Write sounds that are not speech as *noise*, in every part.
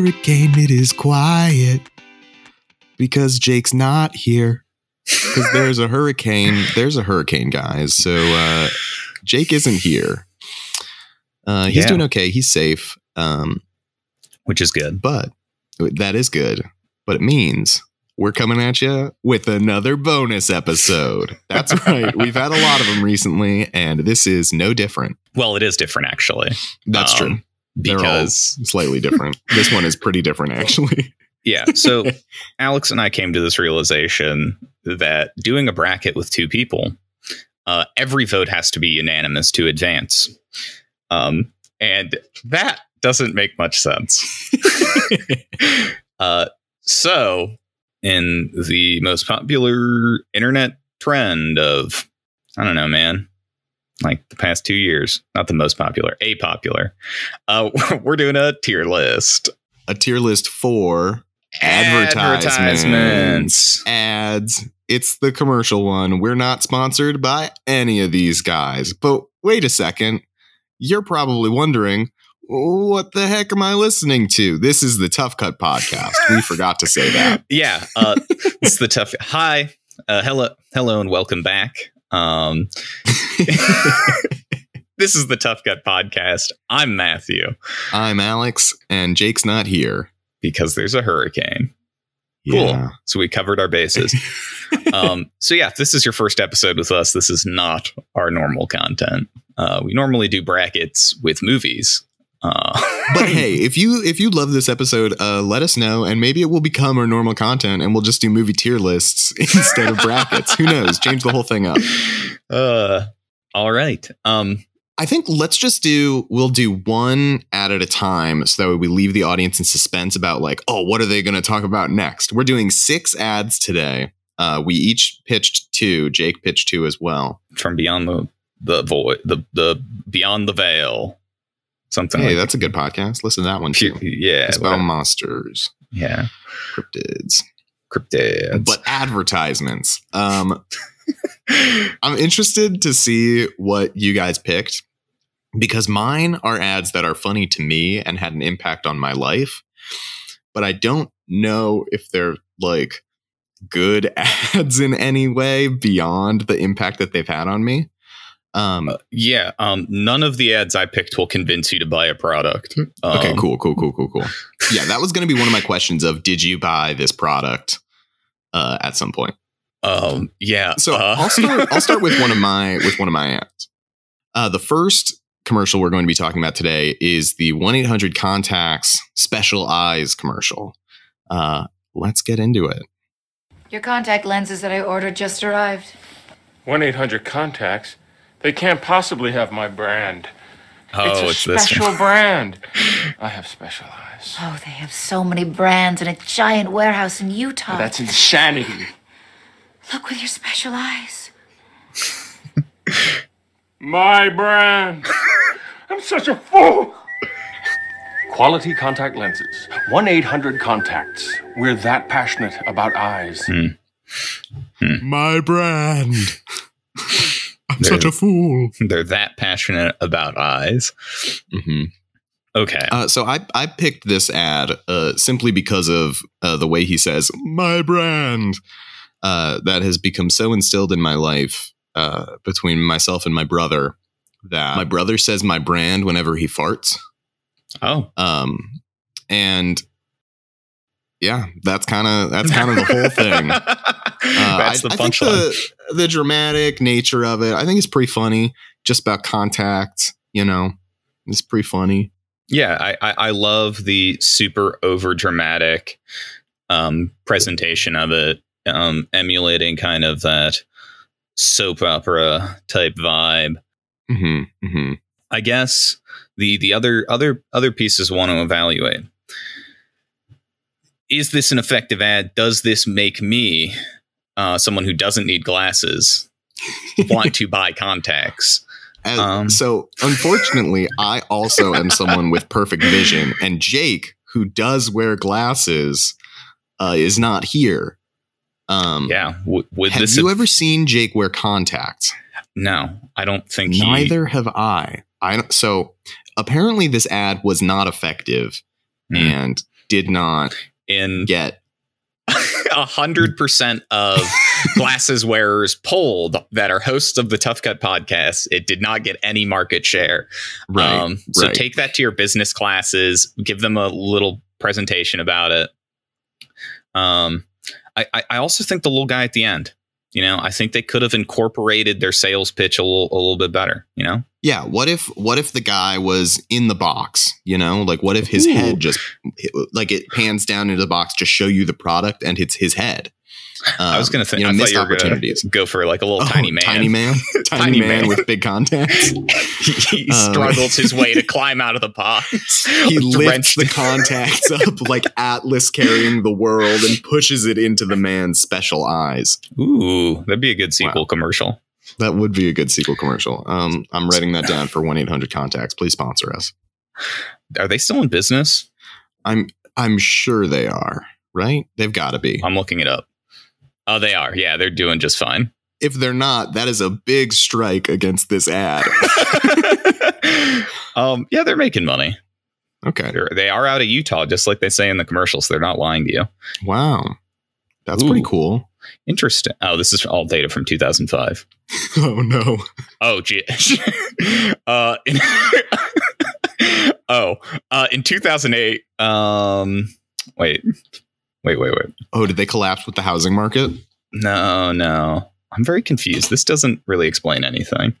hurricane, it is quiet because Jake's not here. Because there's a hurricane. There's a hurricane, guys. So uh, Jake isn't here. Uh, he's Yeah. doing okay. He's safe. Um, which is good. but that is good. But it means we're coming at you with another bonus episode. That's right. *laughs* We've had a lot of them recently, and this is no different. Well, it is different actually, That's Um, true. They're all because slightly different. this one is pretty different, actually. yeah. So *laughs* Alex and I came to this realization that doing a bracket with two people, uh, every vote has to be unanimous to advance, um, and that doesn't make much sense. *laughs* uh, so, in the most popular internet trend of, I don't know, man, like the past two years, not the most popular, a popular, uh, *laughs* we're doing a tier list. a tier list for advertisements. Advertisements. ads. It's the commercial one. We're not sponsored by any of these guys. But wait a second. You're probably wondering, what the heck am I listening to? This is the Tough Cut podcast. We *laughs* forgot to say that. Yeah, uh, it's the tough. Hi, uh, hello, hello, and welcome back. Um, *laughs* this is the Tough Cut podcast. I'm Matthew I'm Alex, and Jake's not here. because there's a hurricane. Cool. Yeah. So we covered our bases. *laughs* um, so yeah, if this is your first episode with us, this is not our normal content. Uh, we normally do brackets with movies. Uh, *laughs* But hey, if you if you love this episode, uh, let us know, and maybe it will become our normal content, and we'll just do movie tier lists *laughs* instead of brackets. Who knows? Change the whole thing up. uh, all right. Um, I think let's just do we'll do one ad at a time so that way we leave the audience in suspense about like, oh, what are they going to talk about next? We're doing six ads today. Uh, we each pitched two. Jake pitched two as well. from beyond the the void, the the beyond the veil, something Hey, like that's a good podcast. Listen to that one too. *laughs* yeah, It's about whatever. monsters, yeah, cryptids, cryptids. but advertisements. Um, *laughs* I'm interested to see what you guys picked because mine are ads that are funny to me and had an impact on my life, but I don't know if they're like good *laughs* ads in any way beyond the impact that they've had on me. Um, yeah, um, none of the ads I picked will convince you to buy a product. okay, Um, cool, cool, cool, cool, cool. Yeah, that was going to be one of my questions of did you buy this product uh, at some point? Um, yeah. So uh, I'll start. I'll start with one of *laughs* my with one of my ads. Uh, the first commercial we're going to be talking about today is the one eight hundred contacts special eyes commercial. Uh, let's get into it. Your contact lenses that I ordered just arrived. 1 800 contacts. They can't possibly have my brand. oh, it's a it's this. special *laughs* brand. I have special eyes. Oh, they have so many brands in a giant warehouse in Utah. Oh, that's insanity. Look with your special eyes. *laughs* My brand. *laughs* I'm such a fool. Quality contact lenses. 1 800 contacts. We're that passionate about eyes. Hmm. Hmm. My brand. I'm There- such a fool. They're that passionate about eyes. hmm Okay. Uh, so I I picked this ad uh, simply because of uh, the way he says my brand. Uh, that has become so instilled in my life uh, between myself and my brother that my brother says my brand whenever he farts. oh, Um, and yeah, that's kind of that's kind of the whole thing. *laughs* Uh, That's I, the I think punchline. the the dramatic nature of it, I think it's pretty funny. Just about contact, you know, it's pretty funny. Yeah, I, I, I love the super over dramatic um, presentation of it, um, emulating kind of that soap opera type vibe. hmm hmm I guess the the other other other pieces want to evaluate. Is this an effective ad? Does this make me, uh, someone who doesn't need glasses, *laughs* want to buy contacts? As- Um. so unfortunately, I also am someone with perfect vision, and Jake, who does wear glasses, uh, is not here. Um, Yeah, w- Have you have- ever seen Jake wear contacts? No, I don't think he- Neither have I. I don't, so apparently this ad was not effective Mm. and did not In get *laughs* a hundred percent of *laughs* glasses wearers polled that are hosts of the Tough Cut podcast, it did not get any market share. right. Um, so right. take that to your business classes, give them a little presentation about it. Um, I, I, I also think the little guy at the end, you know, I think they could have incorporated their sales pitch a little, a little bit better, you know? Yeah. What if what if the guy was in the box? You know, like what if his Ooh. head just like it pans down into the box, just show you the product, and it's his head. I was Um, going to think, you know, I missed you opportunities. go for like a little Oh, tiny man. tiny man, *laughs* tiny, Tiny man, man. with big contacts. *laughs* he he Um, struggles his way to *laughs* climb out of the box. he lifts the contacts up like Atlas carrying the world and pushes it into the man's special eyes. Ooh, that'd be a good sequel commercial. That would be a good sequel commercial. Um, I'm writing that down for one eight hundred contacts. Please sponsor us. Are they still in business? I'm I'm sure they are. Right? They've got to be. I'm looking it up. Oh, they are. Yeah, they're doing just fine. If they're not, that is a big strike against this ad. *laughs* um, yeah, they're making money. Okay. They're, they are out of Utah, just like they say in the commercials. They're not lying to you. Wow. That's pretty cool. Interesting. Oh, this is all data from 2005. *laughs* Oh no. Oh, gee. *laughs* uh, in, *laughs* oh, uh, in 2008. Um, wait, wait, wait, wait. Oh, did they collapse with the housing market? No, no. I'm very confused. This doesn't really explain anything.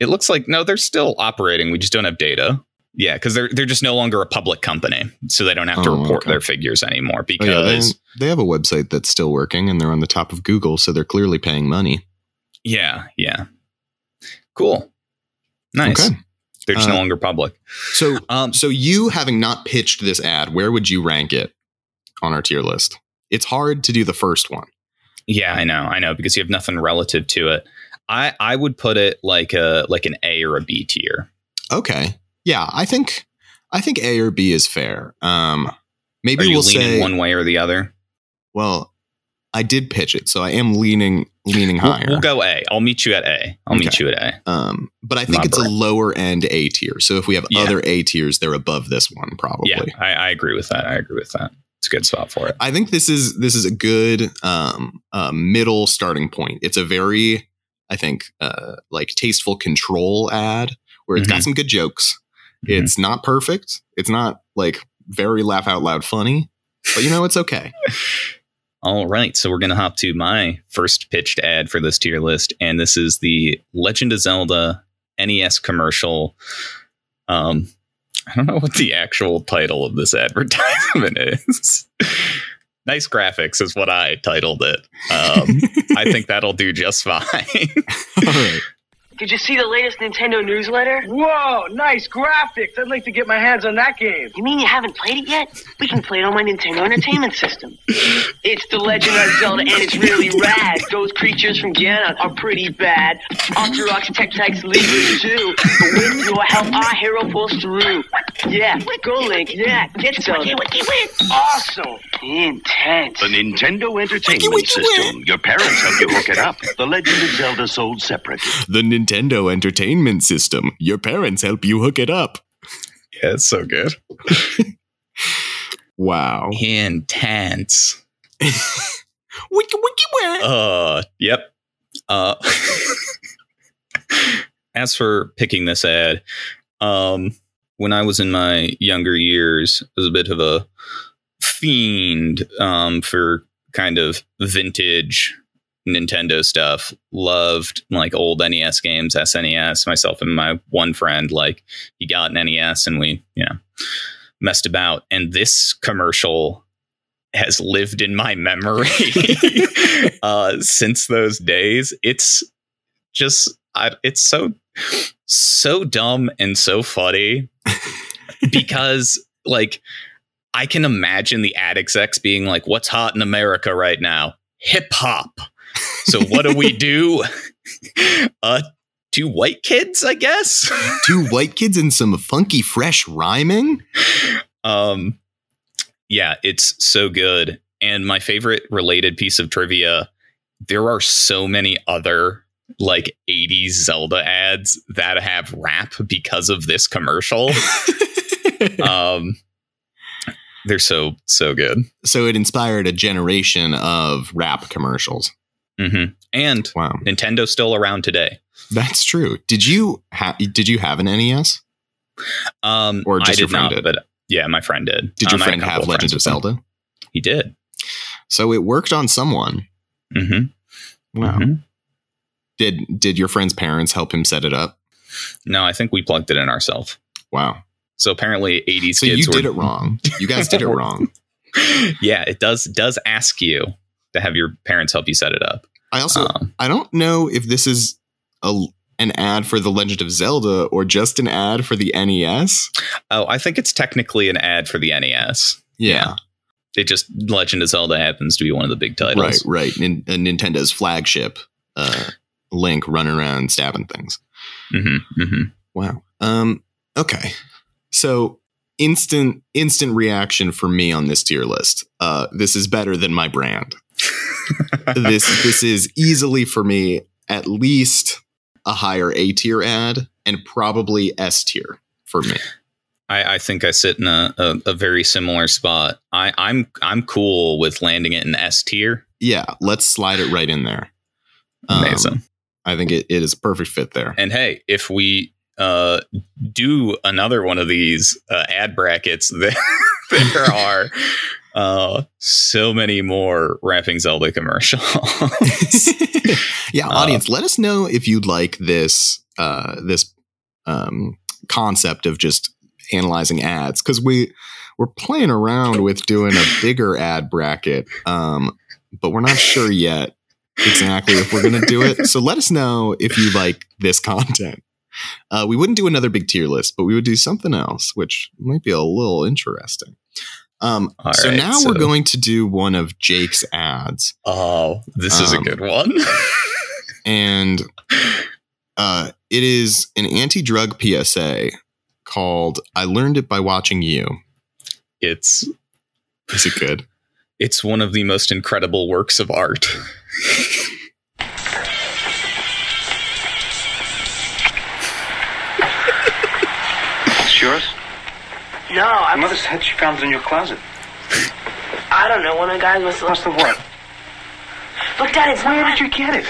It looks like no, they're still operating. We just don't have data. Yeah, because they're they're just no longer a public company, so they don't have to Oh, report okay. their figures anymore. Oh, yeah, they, Because they have a website that's still working and they're on the top of Google, so they're clearly paying money. yeah, yeah, cool, nice. Okay. They're just Uh, no longer public. So *gasps* Um, so you having not pitched this ad, where would you rank it on our tier list? It's hard to do the first one. yeah, I know, I know, because you have nothing relative to it. I I would put it like a like an A or a B tier. Okay. Yeah, I think I think A or B is fair. Um maybe we'll leaning say one way or the other? well, I did pitch it, so I am leaning leaning We'll, higher. we'll go A. I'll meet you at A. I'll meet you at A. um but I think it's a lower end A tier. So if we have Yeah. other A tiers, they're above this one probably. Yeah, I, I agree with that. I agree with that. It's a good spot for it. I think this is this is a good um, uh, middle starting point. It's a very, I think, uh, like tasteful control ad where it's got Mhm. some good jokes. Mhm. It's not perfect. It's not like very laugh out loud funny, but you know it's okay. *laughs* All right, so we're going to hop to my first pitched ad for this tier list, and this is the Legend of Zelda NES commercial. Um, I don't know what the actual title of this *laughs* advertisement is. nice graphics is what I titled it. Um, I think that'll do just fine. *laughs* All right. Did you see the latest Nintendo newsletter? Whoa, nice graphics. I'd like to get my hands on that game. You mean you haven't played it yet? We can play it on my Nintendo Entertainment System. *laughs* It's The Legend of Zelda, and it's really rad. Those creatures from Ganon are pretty bad. Octoroks, Tektites, Leevers too. But with your help, our hero pulls through. Yeah, go Link. Yeah, get Zelda. Awesome. Intense. The Nintendo Entertainment System. Your parents help you hook it up. The Legend of Zelda sold separately. The Nintendo Entertainment System. Your parents help you hook it up. yeah, it's so good. *laughs* Wow. Intense. *laughs* Wiki wiki where? Uh, yep. Uh, *laughs* as for picking this ad, um, when I was in my younger years, I was a bit of a fiend um, for kind of vintage Nintendo stuff. Loved like old NES games, SNES. Myself and my one friend, like he got an NES, and we, you know, messed about. And this commercial has lived in my memory *laughs* *laughs* uh, since those days. It's just, I, it's so, so dumb and so funny *laughs* because, like, I can imagine the ad execs being like, "What's hot in America right now? Hip hop." So what do we do? *laughs* uh, two white kids, I guess. *laughs* Two white kids and some funky fresh rhyming. Um, yeah, it's so good. And my favorite related piece of trivia there are so many other like 80s Zelda ads that have rap because of this commercial. *laughs* um, They're so so good. So it inspired a generation of rap commercials. Hmm And Wow, Nintendo's still around today. that's true. Did you have did you have an NES? Um, Or just I your friend not, did? but yeah, my friend did. Did your Um, friend have Legend of with him. Zelda? He did. So it worked on someone. hmm Wow. Did did your friend's parents help him set it up? No, I think we plugged it in ourselves. Wow. So apparently, 80s So kids you were, did it wrong. You guys did it *laughs* wrong. yeah, it does does ask you to have your parents help you set it up. I also Um, I don't know if this is a an ad for The Legend of Zelda or just an ad for the NES. oh, I think it's technically an ad for the NES. Yeah. It just Legend of Zelda happens to be one of the big titles. Right, right. Nin- uh, Nintendo's flagship uh Link running around stabbing things. hmm hmm Wow. Um okay. So instant instant reaction for me on this tier list. Uh this is better than my brand. *laughs* this this is easily for me at least a higher A tier ad and probably S tier for me. I, I think I sit in a, a, a very similar spot. I, I'm I'm cool with landing it in S tier. Yeah, let's slide it right in there. Um, Amazing. I think it, it is perfect fit there. And hey, if we uh, do another one of these uh, ad brackets, *laughs* there, there are uh, so many more Rapping Zelda commercials. *laughs* *laughs* yeah, Uh, audience, let us know if you'd like this uh, this um, concept of just analyzing ads because we we're playing around with doing a bigger ad bracket, um, but we're not sure yet exactly if we're going to do it. *laughs* So let us know if you like this content. Uh, we wouldn't do another big tier list, but we would do something else, which might be a little interesting. Um, All so right, now so- we're going to do one of Jake's ads oh, this is a Um, good one. *laughs* and uh, it is an anti-drug PSA called "I Learned It by Watching You." it's Is it good? *laughs* it's one of the most incredible works of art. It's yours? No, I, Mother said she found it in your closet. I don't know. One of the guys must Closet of what? Look, Dad, it's Where not. did you get it?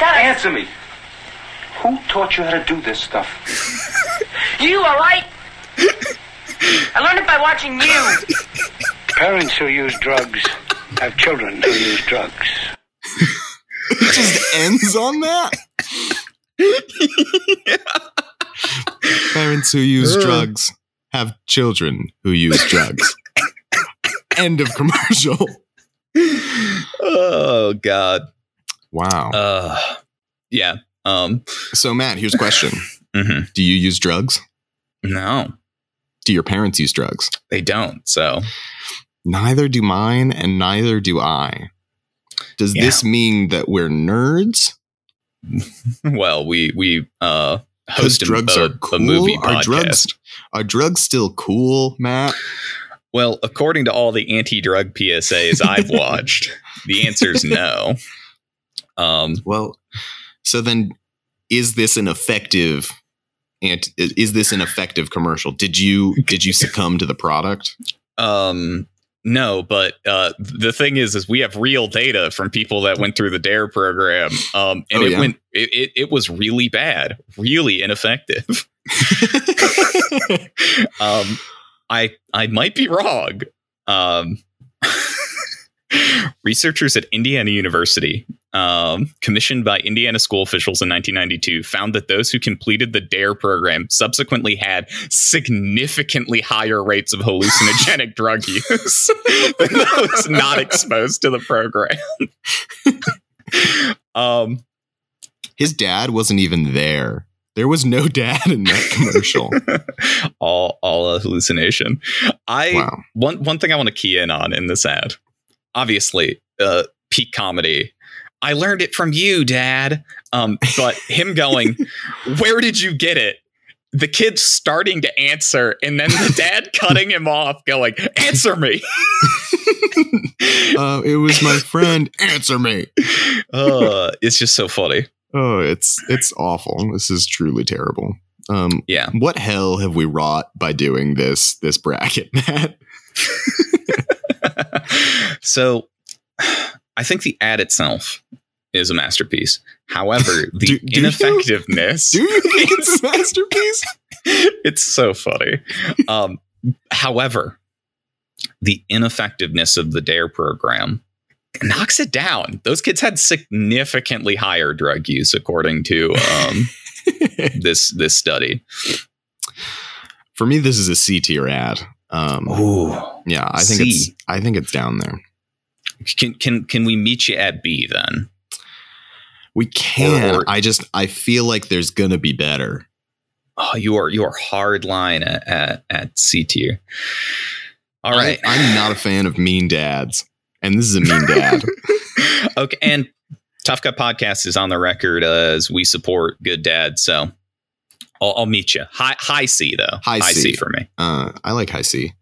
Dad, Answer me. Who taught you how to do this stuff? you, all right? I learned it by watching you. Parents who use drugs have children who use drugs. It just ends on that. Parents who use drugs have children who use drugs. *laughs* End of commercial. oh God. Wow. Uh, yeah. Um. so Matt, here's a question: *laughs* mhm. Do you use drugs? No, Do your parents use drugs? they don't. So Neither do mine, and neither do I. Does Yeah. this mean that we're nerds? *laughs* well, we we uh host drugs a, are cool. a movie are drugs are drugs still cool, Matt? Well, according to all the anti-drug PSAs I've *laughs* watched, the answer is no. Um, Well, so then is this an effective and is this an effective commercial? Did you did you succumb to the product? um, no, but uh, the thing is, is we have real data from people that went through the DARE program, um, and Oh, it yeah? went, it, it, it was really bad, really ineffective. *laughs* um, I I might be wrong. Um, *laughs* researchers at Indiana University, um, commissioned by Indiana school officials in 1992, found that those who completed the DARE program subsequently had significantly higher rates of hallucinogenic *laughs* drug use *laughs* than those not exposed to the program. *laughs* um, His dad wasn't even there. There was no dad in that commercial. all all a hallucination. I Wow. one one thing I want to key in on in this ad. Obviously, uh, peak comedy. I learned it from you, Dad. Um, but him going, *laughs* "Where did you get it?" The kid starting to answer, and then the dad *laughs* cutting him off, going, "Answer me." *laughs* Uh, it was my friend. Answer me. uh, it's just so funny. Oh, it's it's awful. This is truly terrible. Um, Yeah. what hell have we wrought by doing this this bracket, Matt? so I think the ad itself is a masterpiece. However, *laughs* the Do- do you? ineffectiveness *laughs* Do you think it's a *laughs* masterpiece? it's so funny. Um, however, the ineffectiveness of the DARE program knocks it down. Those kids had significantly higher drug use, according to um, this this study. For me, this is a C tier ad. Um, Ooh, yeah, I think C. it's I think it's down there. Can can can we meet you at B then? We can. Or- I just I feel like there's gonna be better. Oh, you are you are hard line at at, at C tier. All right. I, am not a fan of mean dads, and this is a mean dad. *laughs* okay, and Tough Cut Podcast is on the record as we support good dads. So I'll, I'll meet you. High high C though. High C. C for me. uh, I like high C,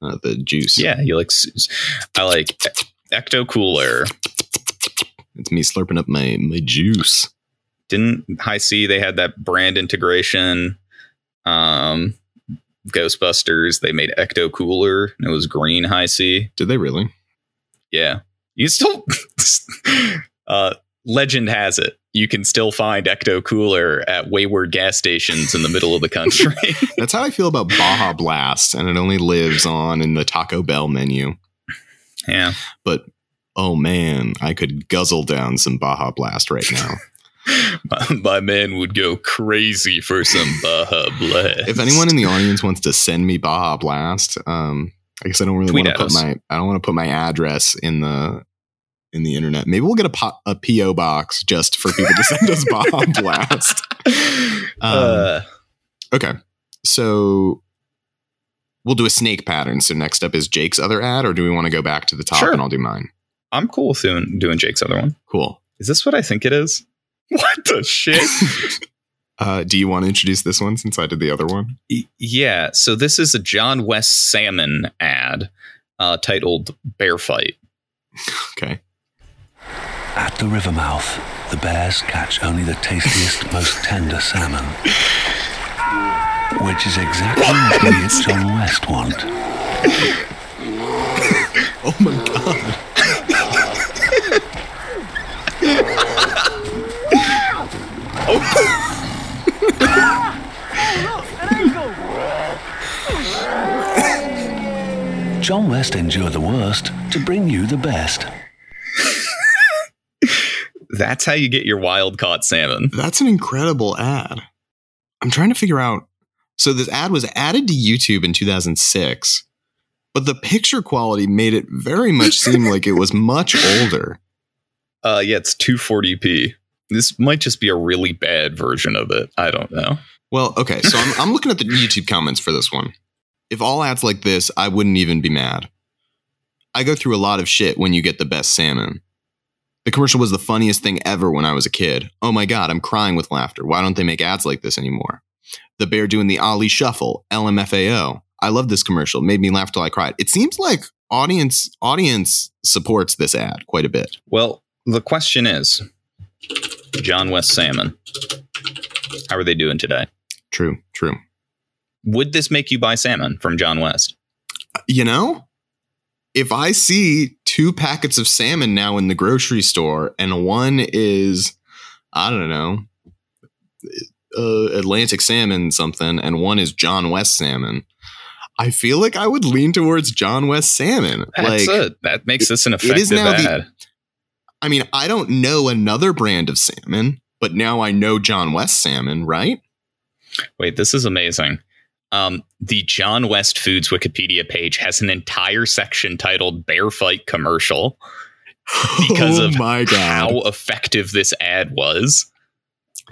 uh, the juice. Yeah, you like. I like Ecto Cooler. it's me slurping up my my juice. Didn't Hi-C? They had that brand integration. Um, Ghostbusters. They made Ecto Cooler. And it was green Hi-C. Did they really? Yeah, you still. *laughs* uh, legend has it you can still find Ecto Cooler at wayward gas stations in the middle of the country. *laughs* That's how I feel about Baja Blast, and it only lives on in the Taco Bell menu. Yeah. But oh man, I could guzzle down some Baja Blast right now. *laughs* *laughs* My, my man would go crazy for some Baja Blast. if anyone in the audience wants to send me Baja Blast, um, I guess I don't really want to put my I don't want to put my address in the in the internet. Maybe we'll get a po- a PO box just for people to send us Baja *laughs* Blast. Um, uh, okay, so we'll do a snake pattern. So next up is Jake's other ad, or do we want to go back to the top Sure. and I'll do mine? I'm cool with doing, doing Jake's other one. Cool. Is this what I think it is? *laughs* What the shit? *laughs* Uh, do you want to introduce this one since I did the other one? Yeah. So this is a John West Salmon ad uh, titled Bear Fight. *laughs* Okay. At the river mouth, the bears catch only the tastiest, most tender salmon. Which is exactly what we at John West want. *laughs* Oh my god. John West endured the worst to bring you the best. That's how you get your wild caught salmon. That's an incredible ad. I'm trying to figure out. So this ad was added to YouTube in 2006, but the picture quality made it very much seem *laughs* like it was much older. Uh, yeah, it's 240p. This might just be a really bad version of it. I don't know. Well, okay, so I'm, I'm looking at the YouTube comments for this one. If all ads like this, I wouldn't even be mad. I go through a lot of shit when you get the best salmon. The commercial was the funniest thing ever when I was a kid. Oh my god, I'm crying with laughter. Why don't they make ads like this anymore? The bear doing the Ali shuffle, LMFAO. I love this commercial. Made me laugh till I cried. It seems like audience audience supports this ad quite a bit. Well, the question is John West Salmon. How are they doing today? True, true. Would this make you buy salmon from John West? you know, if I see two packets of salmon now in the grocery store and one is, I don't know, uh, Atlantic salmon something, and one is John West salmon, I feel like I would lean towards John West salmon. That's like, it. That makes this an it is effective now the- ad. I mean, I don't know another brand of salmon, but now I know John West salmon, right? Wait, this is amazing. Um, the John West Foods Wikipedia page has an entire section titled Bear Fight Commercial *laughs* because oh of my god, how effective this ad was.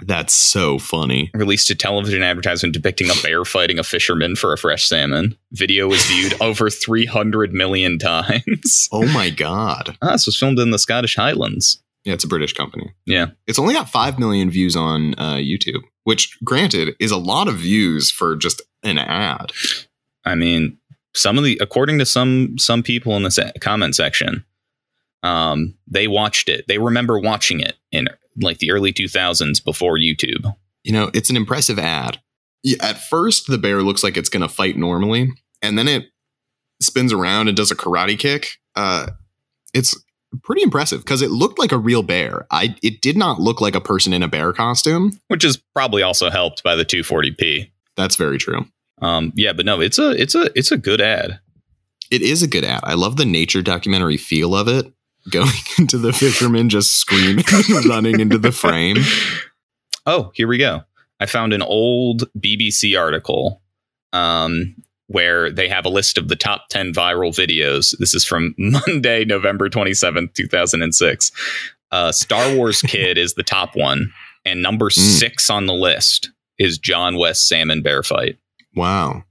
That's so funny. Released a television advertisement depicting a bear fighting a fisherman for a fresh salmon. Video was viewed *laughs* over 300 million times. Oh my god. Ah, this was filmed in the Scottish Highlands. Yeah, it's a British company. Yeah. It's only got 5 million views on uh, YouTube, which, granted, is a lot of views for just an ad. I mean, some of the according to some some people in the se- comment section, um, they watched it. They remember watching it in like the early 2000s before YouTube. You know, it's an impressive ad. At first, the bear looks like it's going to fight normally, and then it spins around and does a karate kick. Uh, it's pretty impressive because it looked like a real bear. I it did not look like a person in a bear costume. which is probably also helped by the 240p. That's very true. Um, yeah, but no, it's a it's a it's a good ad. It is a good ad. I love the nature documentary feel of it. Going *laughs* into the fisherman, just screaming, *laughs* running into the frame. Oh, here we go. I found an old BBC article um, where they have a list of the top 10 viral videos. This is from *laughs* Monday, November 27th, 2006. Uh, Star Wars Kid is the top one, and number six on the list is John West Salmon Bear Fight Wow.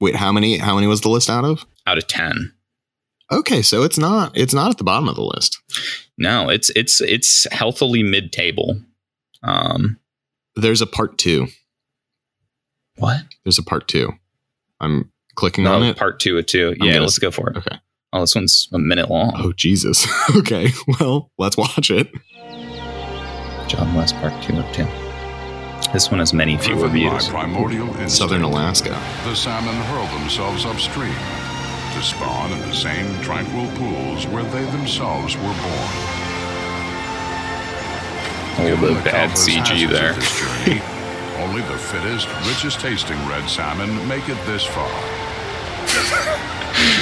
Wait, how many? How many was the list out of? out of 10. Okay, so it's not. It's not at the bottom of the list. No, it's it's it's healthily mid table. Um, There's a part two. what? There's a part two. I'm clicking on it. part two of two. I'm Yeah, gonna let's go for it. Okay. Oh, this one's a minute long. Oh Jesus. *laughs* okay. Well, let's watch it. John West Part Two of Two. This one has many fewer Driven views. primordial instinct, Southern Alaska. the salmon hurl themselves upstream to spawn in the same tranquil pools where they themselves were born. A little bit of the bad CG hazards there. this journey, only the fittest, richest tasting red salmon make it this far. This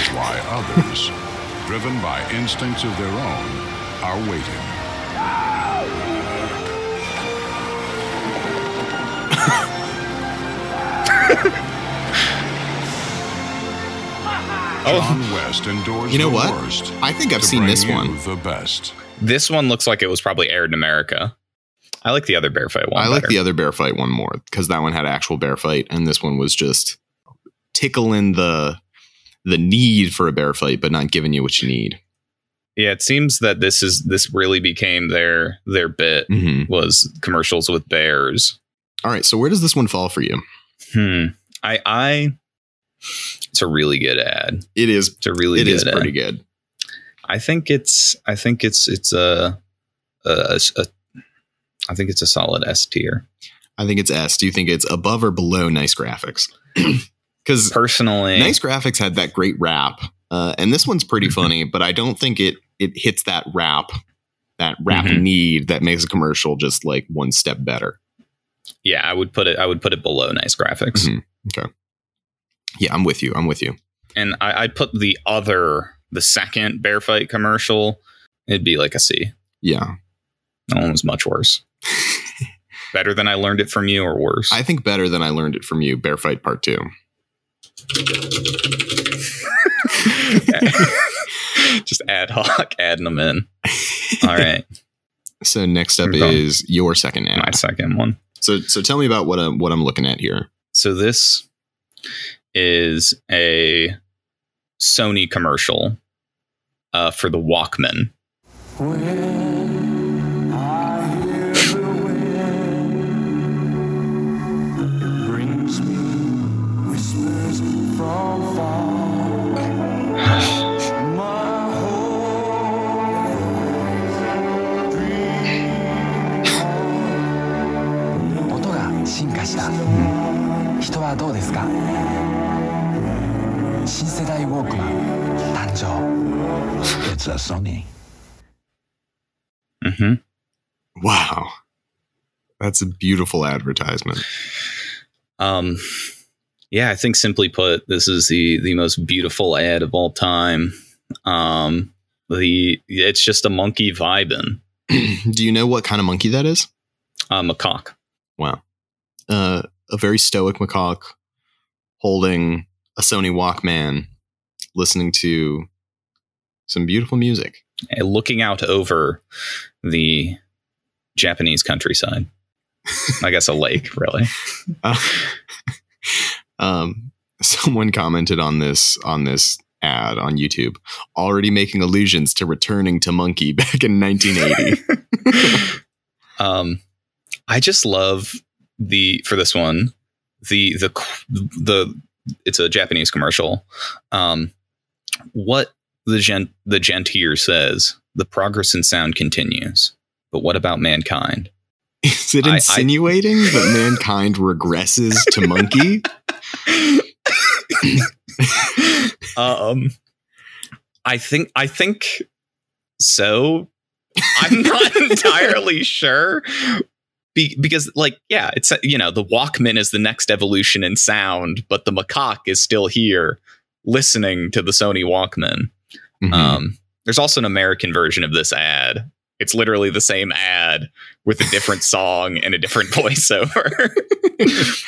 is why others, driven by instincts of their own, are waiting. *laughs* John West endures You know what? worst I think I've seen this one. The best. This one looks like it was probably aired in America. I like the other bear fight one. I like the other bear fight one more because that one had actual bear fight, and this one was just tickling the the need for a bear fight, but not giving you what you need. Yeah, it seems that this is this really became their their bit hmm was commercials with bears. All right, so where does this one fall for you? Hmm. I I it's a really good ad. It is. It's a really It good is ad. pretty good. I think it's I think it's it's a, a, a I think it's a solid S tier. I think it's S. Do you think it's above or below nice graphics? *clears throat* Because Personally, nice graphics had that great rap, uh, and this one's pretty *laughs* funny, but I don't think it it hits that rap that rap Mhm. need that makes a commercial just like one step better. yeah, I would put it I would put it below nice graphics. Mhm. Okay. Yeah, I'm with you. I'm with you. And I, I'd put the other the second bear fight commercial, it'd be like a C. Yeah. That one was much worse. *laughs* Better than I learned it from you or worse? I think better than I learned it from you, Bear Fight Part 2. *laughs* Just ad hoc adding them in. All right. *laughs* So next up is your second My second one. So so tell me about what I'm what I'm looking at here. So this is a Sony commercial uh, for the Walkman. It's a Sony. hmm Wow. That's a beautiful advertisement. Um, yeah, I think simply put, this is the the most beautiful ad of all time. Um, the it's just a monkey vibing. *clears throat* Do you know what kind of monkey that is? Uh, macaque. Wow. Uh, a very stoic macaque holding a Sony Walkman, listening to some beautiful music. uh, looking out over the Japanese countryside. *laughs* I guess a lake, really. Uh, *laughs* um, someone commented on this on this ad on YouTube, already making allusions to returning to Monkey *laughs* back in 1980. um, I just love the for this one the the the it's a Japanese commercial. Um, what the gent the gent here says: the progress in sound continues, but what about mankind? Is it I- I- insinuating that *laughs* mankind regresses to monkey? *laughs* Um, I think I think so. I'm not *laughs* entirely sure. Be, because like yeah it's you know the walkman is the next evolution in sound but the macaque is still here listening to the sony walkman. Mhm. um, there's also an american version of this ad. It's literally the same ad with a different *laughs* song and a different voiceover. *laughs*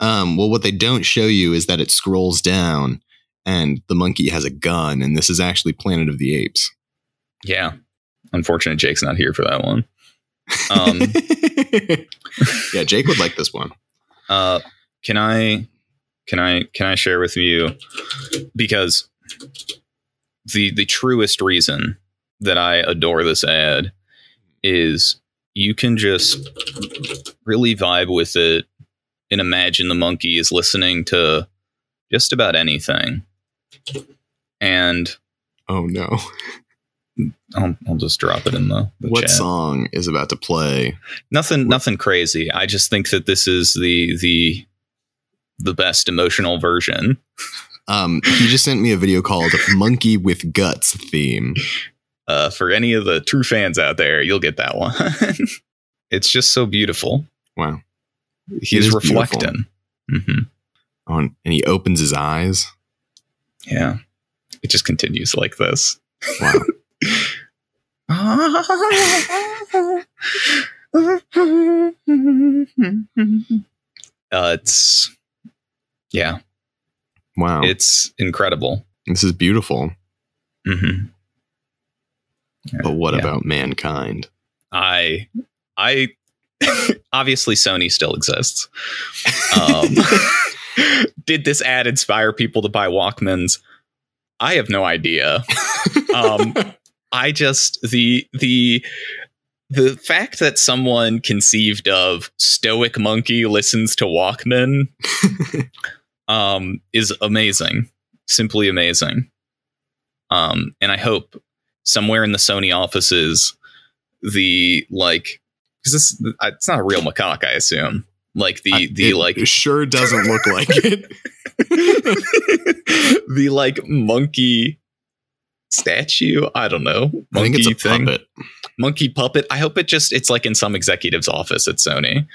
Um, well, what they don't show you is that it scrolls down and the monkey has a gun, and this is actually Planet of the Apes. yeah. Unfortunate jake's not here for that one um, *laughs* yeah, Jake would like this one. uh can i can i can i share with you because the the truest reason that i adore this ad is you can just really vibe with it and imagine the monkey is listening to just about anything and Oh no. *laughs* I'll, I'll just drop it in the, the what chat. song is about to play? Nothing, nothing crazy. I just think that this is the the the best emotional version. Um, he just sent me a video called Monkey with Guts theme. Uh, for any of the true fans out there, you'll get that one. *laughs* it's just so beautiful. Wow. He's reflecting. hmm On and he opens his eyes. Yeah, it just continues like this. Wow. *laughs* *laughs* Uh, it's yeah, Wow. it's incredible. this is beautiful. hmm But what Yeah. about mankind? I I *laughs* obviously Sony still exists. Um, *laughs* did this ad inspire people to buy Walkmans? I have no idea. Um, I just the the the fact that someone conceived of stoic monkey listens to Walkman *laughs* um, is amazing, simply amazing. Um, and I hope somewhere in the Sony offices, the like, because this it's not a real macaque, I assume. Like the I- the it like sure doesn't look like *laughs* it. *laughs* the like monkey statue. I don't know. Monkey I think it's a thing. puppet. Monkey puppet. I hope it just it's like in some executive's office at Sony.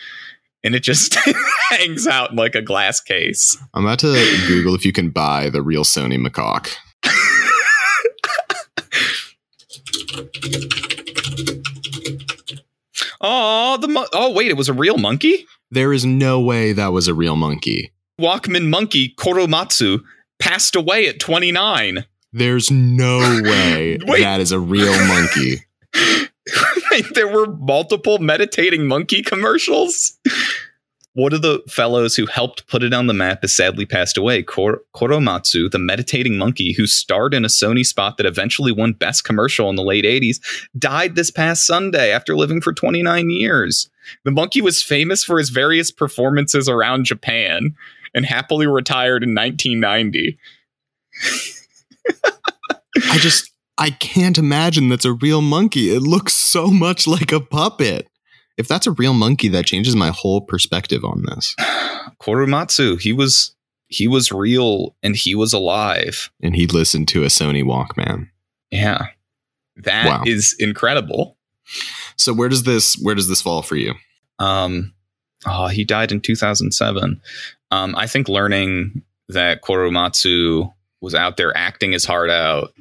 And it just *laughs* hangs out in like a glass case. I'm about to Google if you can buy the real Sony macaque. *laughs* Oh, the mon- oh wait, it was a real monkey. There is no way that was a real monkey. Walkman monkey Koromatsu passed away at 29. There's no way *laughs* that is a real monkey. *laughs* there were multiple meditating monkey commercials. One of the fellows who helped put it on the map has sadly passed away. Kor- Koromatsu, the meditating monkey who starred in a Sony spot that eventually won Best Commercial in the late 80s, died this past Sunday after living for 29 years. The monkey was famous for his various performances around Japan and happily retired in 1990. I just I can't imagine that's a real monkey. It looks so much like a puppet. If that's a real monkey, that changes my whole perspective on this. *sighs* Koromatsu, he was he was real and he was alive. And he listened to a Sony Walkman. Yeah. that is Wow. incredible. So where does this where does this fall for you? Um oh, he died in 2007. Um I think learning that Koromatsu was out there acting his heart out,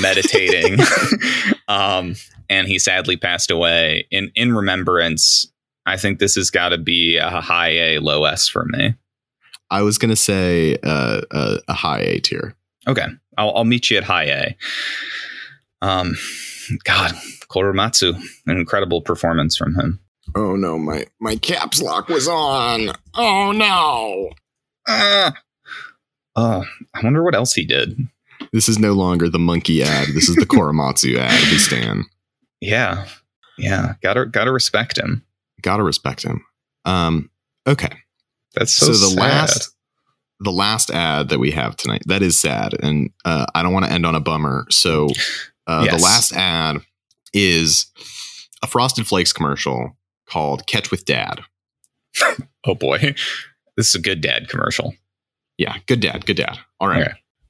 meditating. *laughs* um and he sadly passed away in in remembrance. I think this has got to be a high A, low S for me. I was gonna say uh, a, a high A tier. Okay, I'll, I'll meet you at high A. Um, God, Koromatsu, an incredible performance from him. Oh no, my my caps lock was on. Oh no. Uh, oh, I wonder what else he did. This is no longer the monkey ad. This is the *laughs* Korematsu ad. We stand. Yeah, yeah, gotta gotta respect him. Gotta respect him. Um, okay. That's so, So, the sad. last the last ad that we have tonight, that is sad. And uh, I don't want to end on a bummer. So uh, Yes. the last ad is a Frosted Flakes commercial called Catch with Dad. *laughs* Oh boy, this is a good dad commercial. Yeah, good dad, good dad. All right.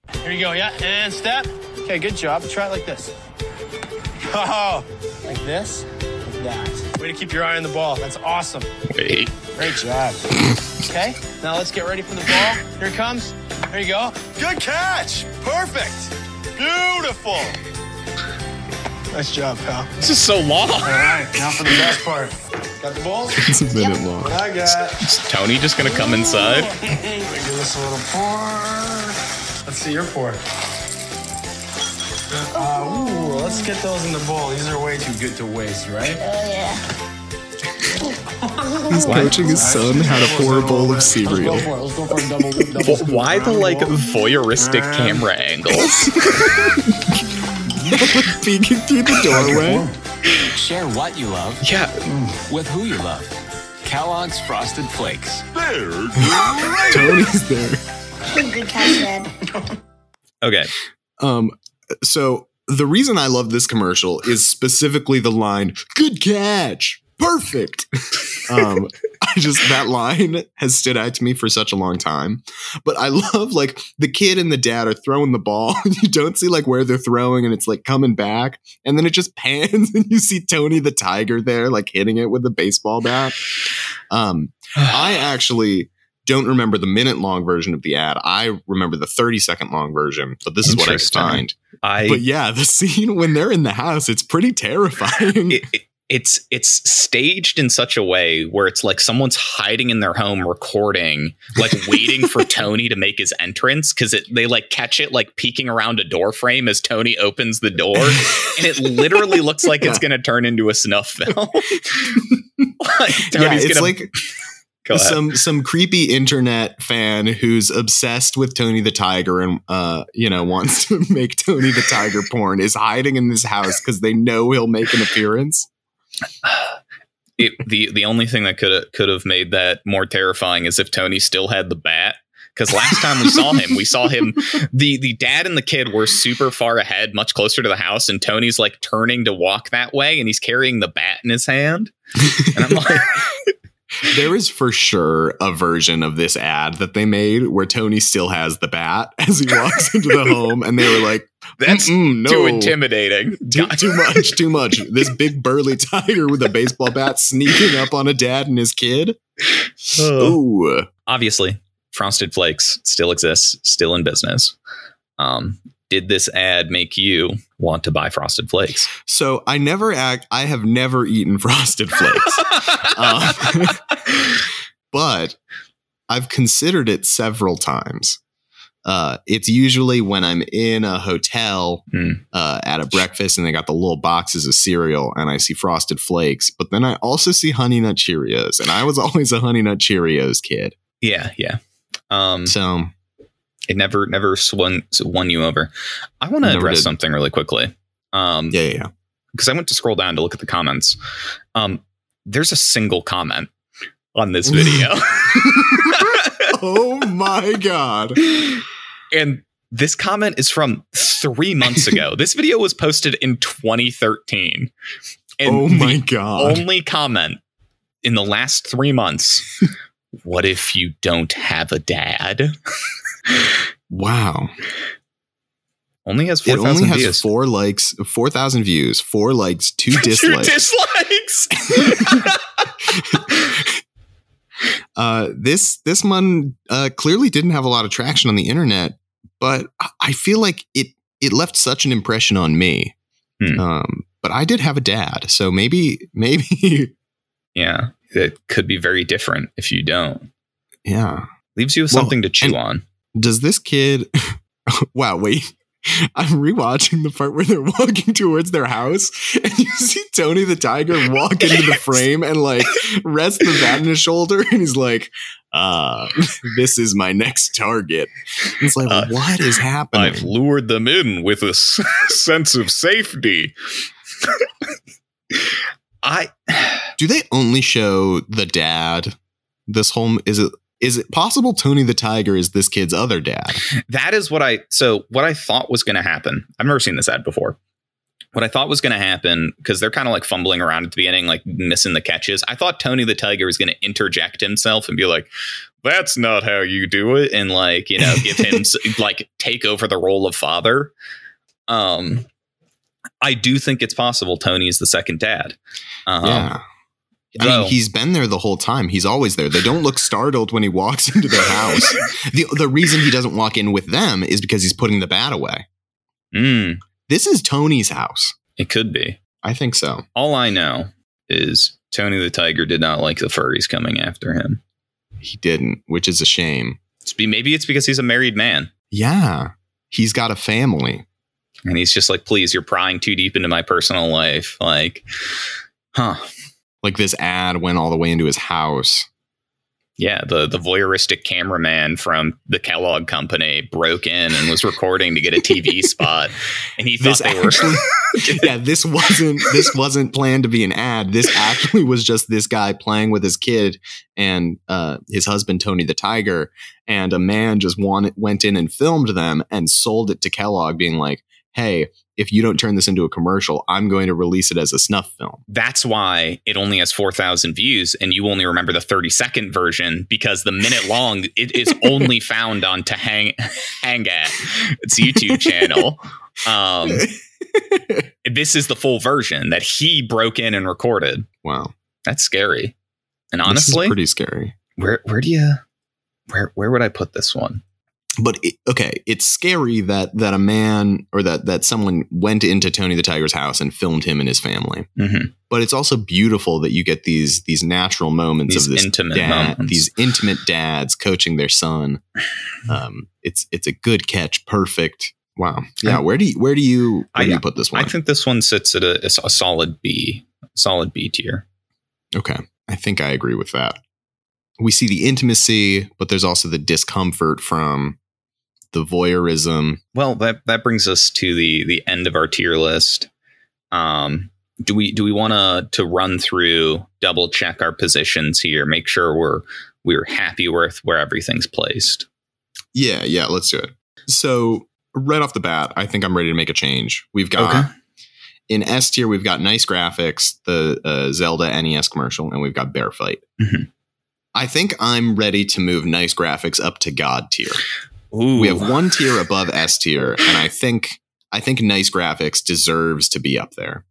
Okay. Here you go, yeah, and step. Okay, good job. Try it like this. *laughs* Oh, like this, like that. Way to keep your eye on the ball. That's awesome. Wait. Great job. Okay, now let's get ready for the ball. Here it comes. There you go. Good catch. Perfect. Beautiful. Nice job, pal. This is so long. All right, now for the best part. Got the ball? *laughs* It's a minute long. What I got. Is Tony just gonna come inside? Give this a little pour. Let's see your pour. Uh, ooh, let's get those in the bowl. These are way too good to waste, right? Oh, yeah. *laughs* He's coaching his son how to pour a bowl of Let's cereal. go for it. Let's go for double double *laughs* Why the like ball. voyeuristic Uh, camera angles? Peeking through the doorway. Share what you love yeah, with who you love. Kellogg's Frosted Flakes. There. Tony's there. Good catch, Dad. okay. Um, so the reason I love this commercial is specifically the line "Good catch, perfect." um, I *laughs* just that line has stood out to me for such a long time. But I *laughs* love like the kid and the dad are throwing the ball, and *laughs* you don't see like where they're throwing, and it's like coming back, and then it just pans, and you see Tony the Tiger there, like hitting it with the baseball bat. Um, *sighs* I actually don't remember the minute long version of the ad. I remember the 30 second long version, but this is what I find. I But yeah, the scene when they're in the house, it's pretty terrifying. it, it- it's it's staged in such a way where it's like someone's hiding in their home recording like *laughs* waiting for tony to make his entrance because they like catch it like peeking around a door frame as tony opens the door and it literally looks like it's going to turn into a snuff film. *laughs* Like, yeah, it's gonna- like some some creepy internet fan who's obsessed with Tony the Tiger and uh you know wants to *laughs* make Tony the Tiger porn is hiding in this house because they know he'll make an appearance. *sighs* it, the the only thing that could could have made that more terrifying is if Tony still had the bat. Because last time we saw him, we saw him. *laughs* the The dad and the kid were super far ahead, much closer to the house, and Tony's like turning to walk that way, and he's carrying the bat in his hand. And I'm like, There is for sure a version of this ad that they made where Tony still has the bat *laughs* as he walks into the home, and they were like, "That's no. too intimidating." Too, too much, too much. This big burly tiger with a baseball bat sneaking up on a dad and his kid. Ooh. Obviously, Frosted Flakes still exists, still in business. Um, did this ad make you want to buy Frosted Flakes? So I never act. I have never eaten *laughs* Frosted Flakes, um, *laughs* but I've considered it several times. Uh, it's usually when I'm in a hotel Mm. uh, at a breakfast and they got the little boxes of cereal and I see Frosted Flakes, but then I also see Honey Nut Cheerios, and I was *laughs* always a Honey Nut Cheerios kid. Yeah, yeah. Um, So it never never swung won you over. I want to address did. something really quickly. Um, yeah, yeah, yeah. because I went to scroll down to look at the comments. Um, there's a single comment on this video, *laughs* *laughs* oh my god! and this comment is from three months ago. *laughs* this video was posted in 2013, and oh my god! only comment in the last three months. what if you don't have a dad? Wow. Only has It four only has views. four likes, four thousand views, four likes, two *laughs* Two dislikes. dislikes. *laughs* *laughs* uh, this this one uh, clearly didn't have a lot of traction on the internet, but I- I feel like it it left such an impression on me. Hmm. Um, but I did have a dad, so maybe maybe yeah, it could be very different if you don't. yeah. Leaves you with Well, something to chew and- on. Does this kid? *laughs* wow, wait. I'm rewatching the part where they're walking towards their house, and you see Tony the Tiger walk into the frame and like rest the bat on his shoulder, and he's like, "Ah, this is my next target." It's like, Uh, what is happening? I've lured them in with a s- *laughs* sense of safety. I Do they only show the dad? This whole is it? Is it possible Tony the Tiger is this kid's other dad? that is what I so what I thought was going to happen. I've never seen this ad before. What I thought was going to happen because they're kind of like fumbling around at the beginning, like missing the catches. I thought Tony the Tiger was going to interject himself and be like, that's not how you do it and like you know give him *laughs* like take over the role of father um i do think it's possible tony is the second dad um, yeah. I mean, he's been there the whole time. He's always there. They don't look startled when he *laughs* walks into their house. the The reason he doesn't walk in with them is because he's putting the bat away. mm, This is Tony's house. it could be I think so. all i know is tony the tiger did not like the furries coming after him He didn't, which is a shame. it's be, maybe it's because he's a married man Yeah, he's got a family. and he's just like please you're prying too deep into my personal life like huh Like this ad went all the way into his house. Yeah, the the voyeuristic cameraman from the Kellogg company broke in and was recording to get a TV *laughs* spot, and he thought This they were. *laughs* yeah, this wasn't this wasn't planned to be an ad. This actually was just this guy playing with his kid and uh, his husband Tony the Tiger, and a man just wanted, went in and filmed them and sold it to Kellogg, being like, "Hey, if you don't turn this into a commercial, I'm going to release it as a snuff film." That's why it only has four thousand views, and you only remember the thirty second version because the minute long it is *laughs* only found on to hang hang at its YouTube channel. Um, *laughs* this is the full version that he broke in and recorded. Wow, That's scary. And honestly, pretty scary. where where do you where where would I put this one? But it, okay, it's scary that that a man or that that someone went into Tony the Tiger's house and filmed him and his family. Mm-hmm. But it's also beautiful that you get these these natural moments These of this intimate dad, moments. these intimate dads coaching their son. *sighs* Um, it's it's a good catch, perfect. Wow, yeah. Where do you where do you where do you put this one? I think this one sits at a, a solid B, solid B tier. okay, I think I agree with that. We see the intimacy, but there's also the discomfort from the voyeurism. Well, that that brings us to the the end of our tier list. Um, do we do we want to to run through, double check our positions here, make sure we're we're happy with where everything's placed? Yeah, yeah, let's do it. So right off the bat, I think I'm ready to make a change. We've got Okay. in S tier, we've got nice graphics, the uh, Zelda NES commercial, and we've got Bear Fight. Mhm. I think I'm ready to move nice graphics up to God tier. Ooh, We have one tier above S tier, and I think I think nice graphics deserves to be up there.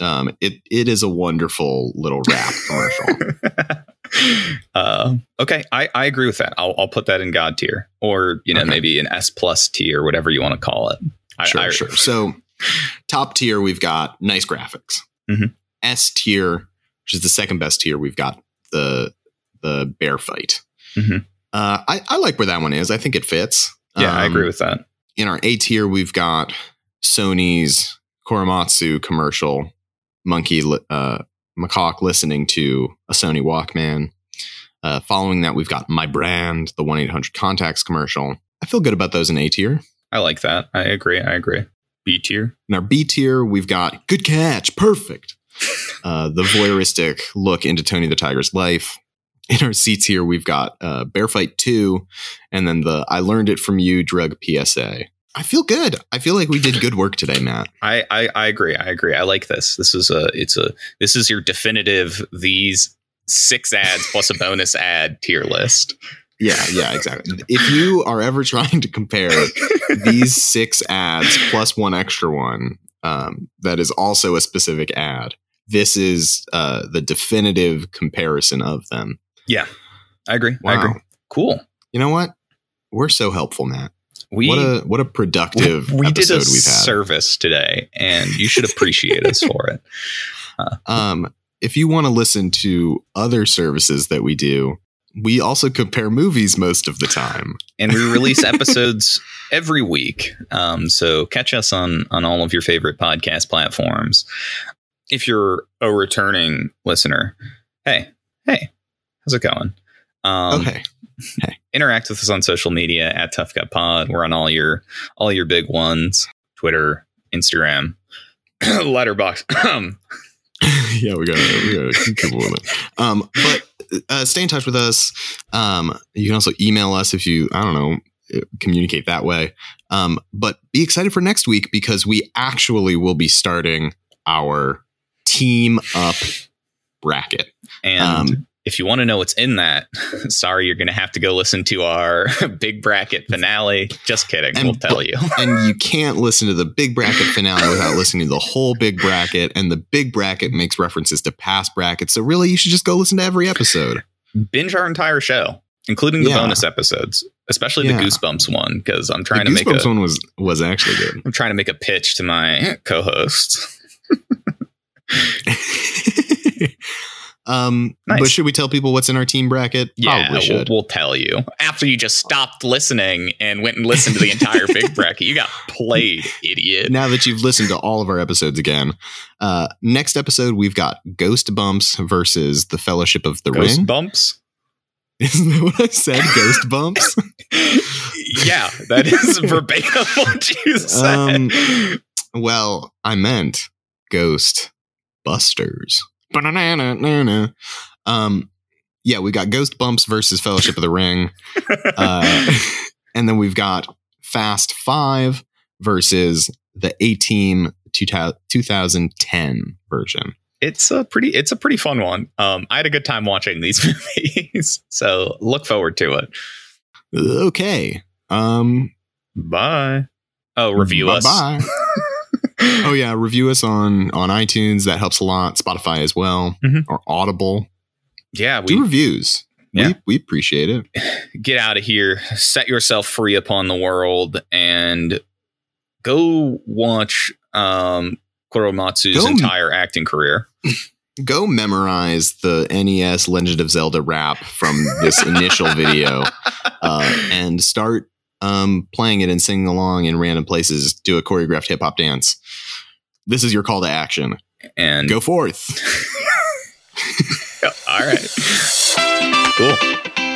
Um, it it is a wonderful little rap *laughs* commercial. uh, okay, I, I agree with that. I'll, I'll put that in God tier, or you know Okay. maybe an S plus tier, whatever you want to call it. I, sure, I- sure. So top tier, we've got nice graphics. Mhm. S tier, which is the second best tier, we've got the the bear fight. Mhm. Uh, I, I like where that one is. I think it fits. Yeah, I Um, agree with that. In our A tier, we've got Sony's Korematsu commercial, monkey uh, macaque listening to a Sony Walkman. Uh, following that, we've got my brand, the one eight hundred contacts commercial. I feel good about those in A tier. I like that. I agree. I agree. B tier. In our B tier, we've got good catch, perfect. *laughs* Uh, the voyeuristic look into Tony the Tiger's life. *laughs* In our C tier, we've got uh, Bear Fight 2, and then the I Learned It From You drug PSA. I feel good. I feel like we did good work today, Matt. *laughs* I, I I agree. I agree. I like this. This is a it's a this is your definitive these six ads plus a bonus ad tier list. Yeah, yeah, exactly. If you are ever trying to compare these six ads plus one extra one, um, that is also a specific ad, this is uh, the definitive comparison of them. Yeah. I agree. I agree. Cool. You know what? We're so helpful, Matt. We what a what a productive *laughs* we did a we've had. service today, and you should appreciate us for it. *laughs* Um, if you want to listen to other services that we do, we also compare movies most of the time. and we release *laughs* episodes every week. Um, so catch us on on all of your favorite podcast platforms. If you're a returning listener, hey, hey, how's it going? Um, okay. interact with us on social media at Tough Cut Pod. We're on all your all your big ones: Twitter, Instagram, *clears throat* Letterboxd. *clears throat* yeah, we got we got to keep moving. Um, but uh, stay in touch with us. Um, you can also email us if you I don't know uh, communicate that way. Um, but be excited for next week because we actually will be starting our team up bracket. and Um, if you want to know what's in that, *laughs* sorry, you're going to have to go listen to our *laughs* big bracket finale. Just kidding. And we'll tell you. *laughs* and you can't listen to the big bracket finale without listening to the whole big bracket. And the big bracket makes references to past brackets. So really, you should just go listen to every episode. Binge our entire show, including the Yeah. bonus episodes, especially Yeah. the Goosebumps one, because I'm trying the to make Goosebumps a, one was was actually good. I'm trying to make a pitch to my co-host. Um, Nice. but should we tell people what's in our team bracket? Yeah, Probably we'll, we'll tell you after you just stopped listening and went and listened to the entire big *laughs* bracket. You got played, idiot. now that you've listened to all of our episodes again, uh, next episode we've got Ghost Bumps versus the Fellowship of the Ghost Ring. bumps. *laughs* Isn't that what I said? Ghost *laughs* Bumps. Yeah, that is verbatim what you said. Um, well, I meant Ghost Busters. Ba-na-na-na-na-na. Um, yeah, we got Ghost Bumps versus Fellowship of the Ring, *laughs* uh, and then we've got Fast Five versus the A Team 2010 version. it's a pretty it's a pretty fun one. Um, I had a good time watching these *laughs* movies, so look forward to it. Okay. Um, Bye. Oh, review us. Bye. *laughs* oh yeah, review us on on iTunes. That helps a lot. Spotify as well, Mhm. or Audible. Yeah, Do reviews. Yeah. We, we appreciate it. *sighs* get out of here, set yourself free upon the world, and go watch um, Kuromatsu's Go- entire acting career. *laughs* Go memorize the NES Legend of Zelda rap from this initial video, *laughs* uh, and start um, playing it and singing along in random places. Do a choreographed hip hop dance. This is your call to action. And Go forth. *laughs* all right, cool.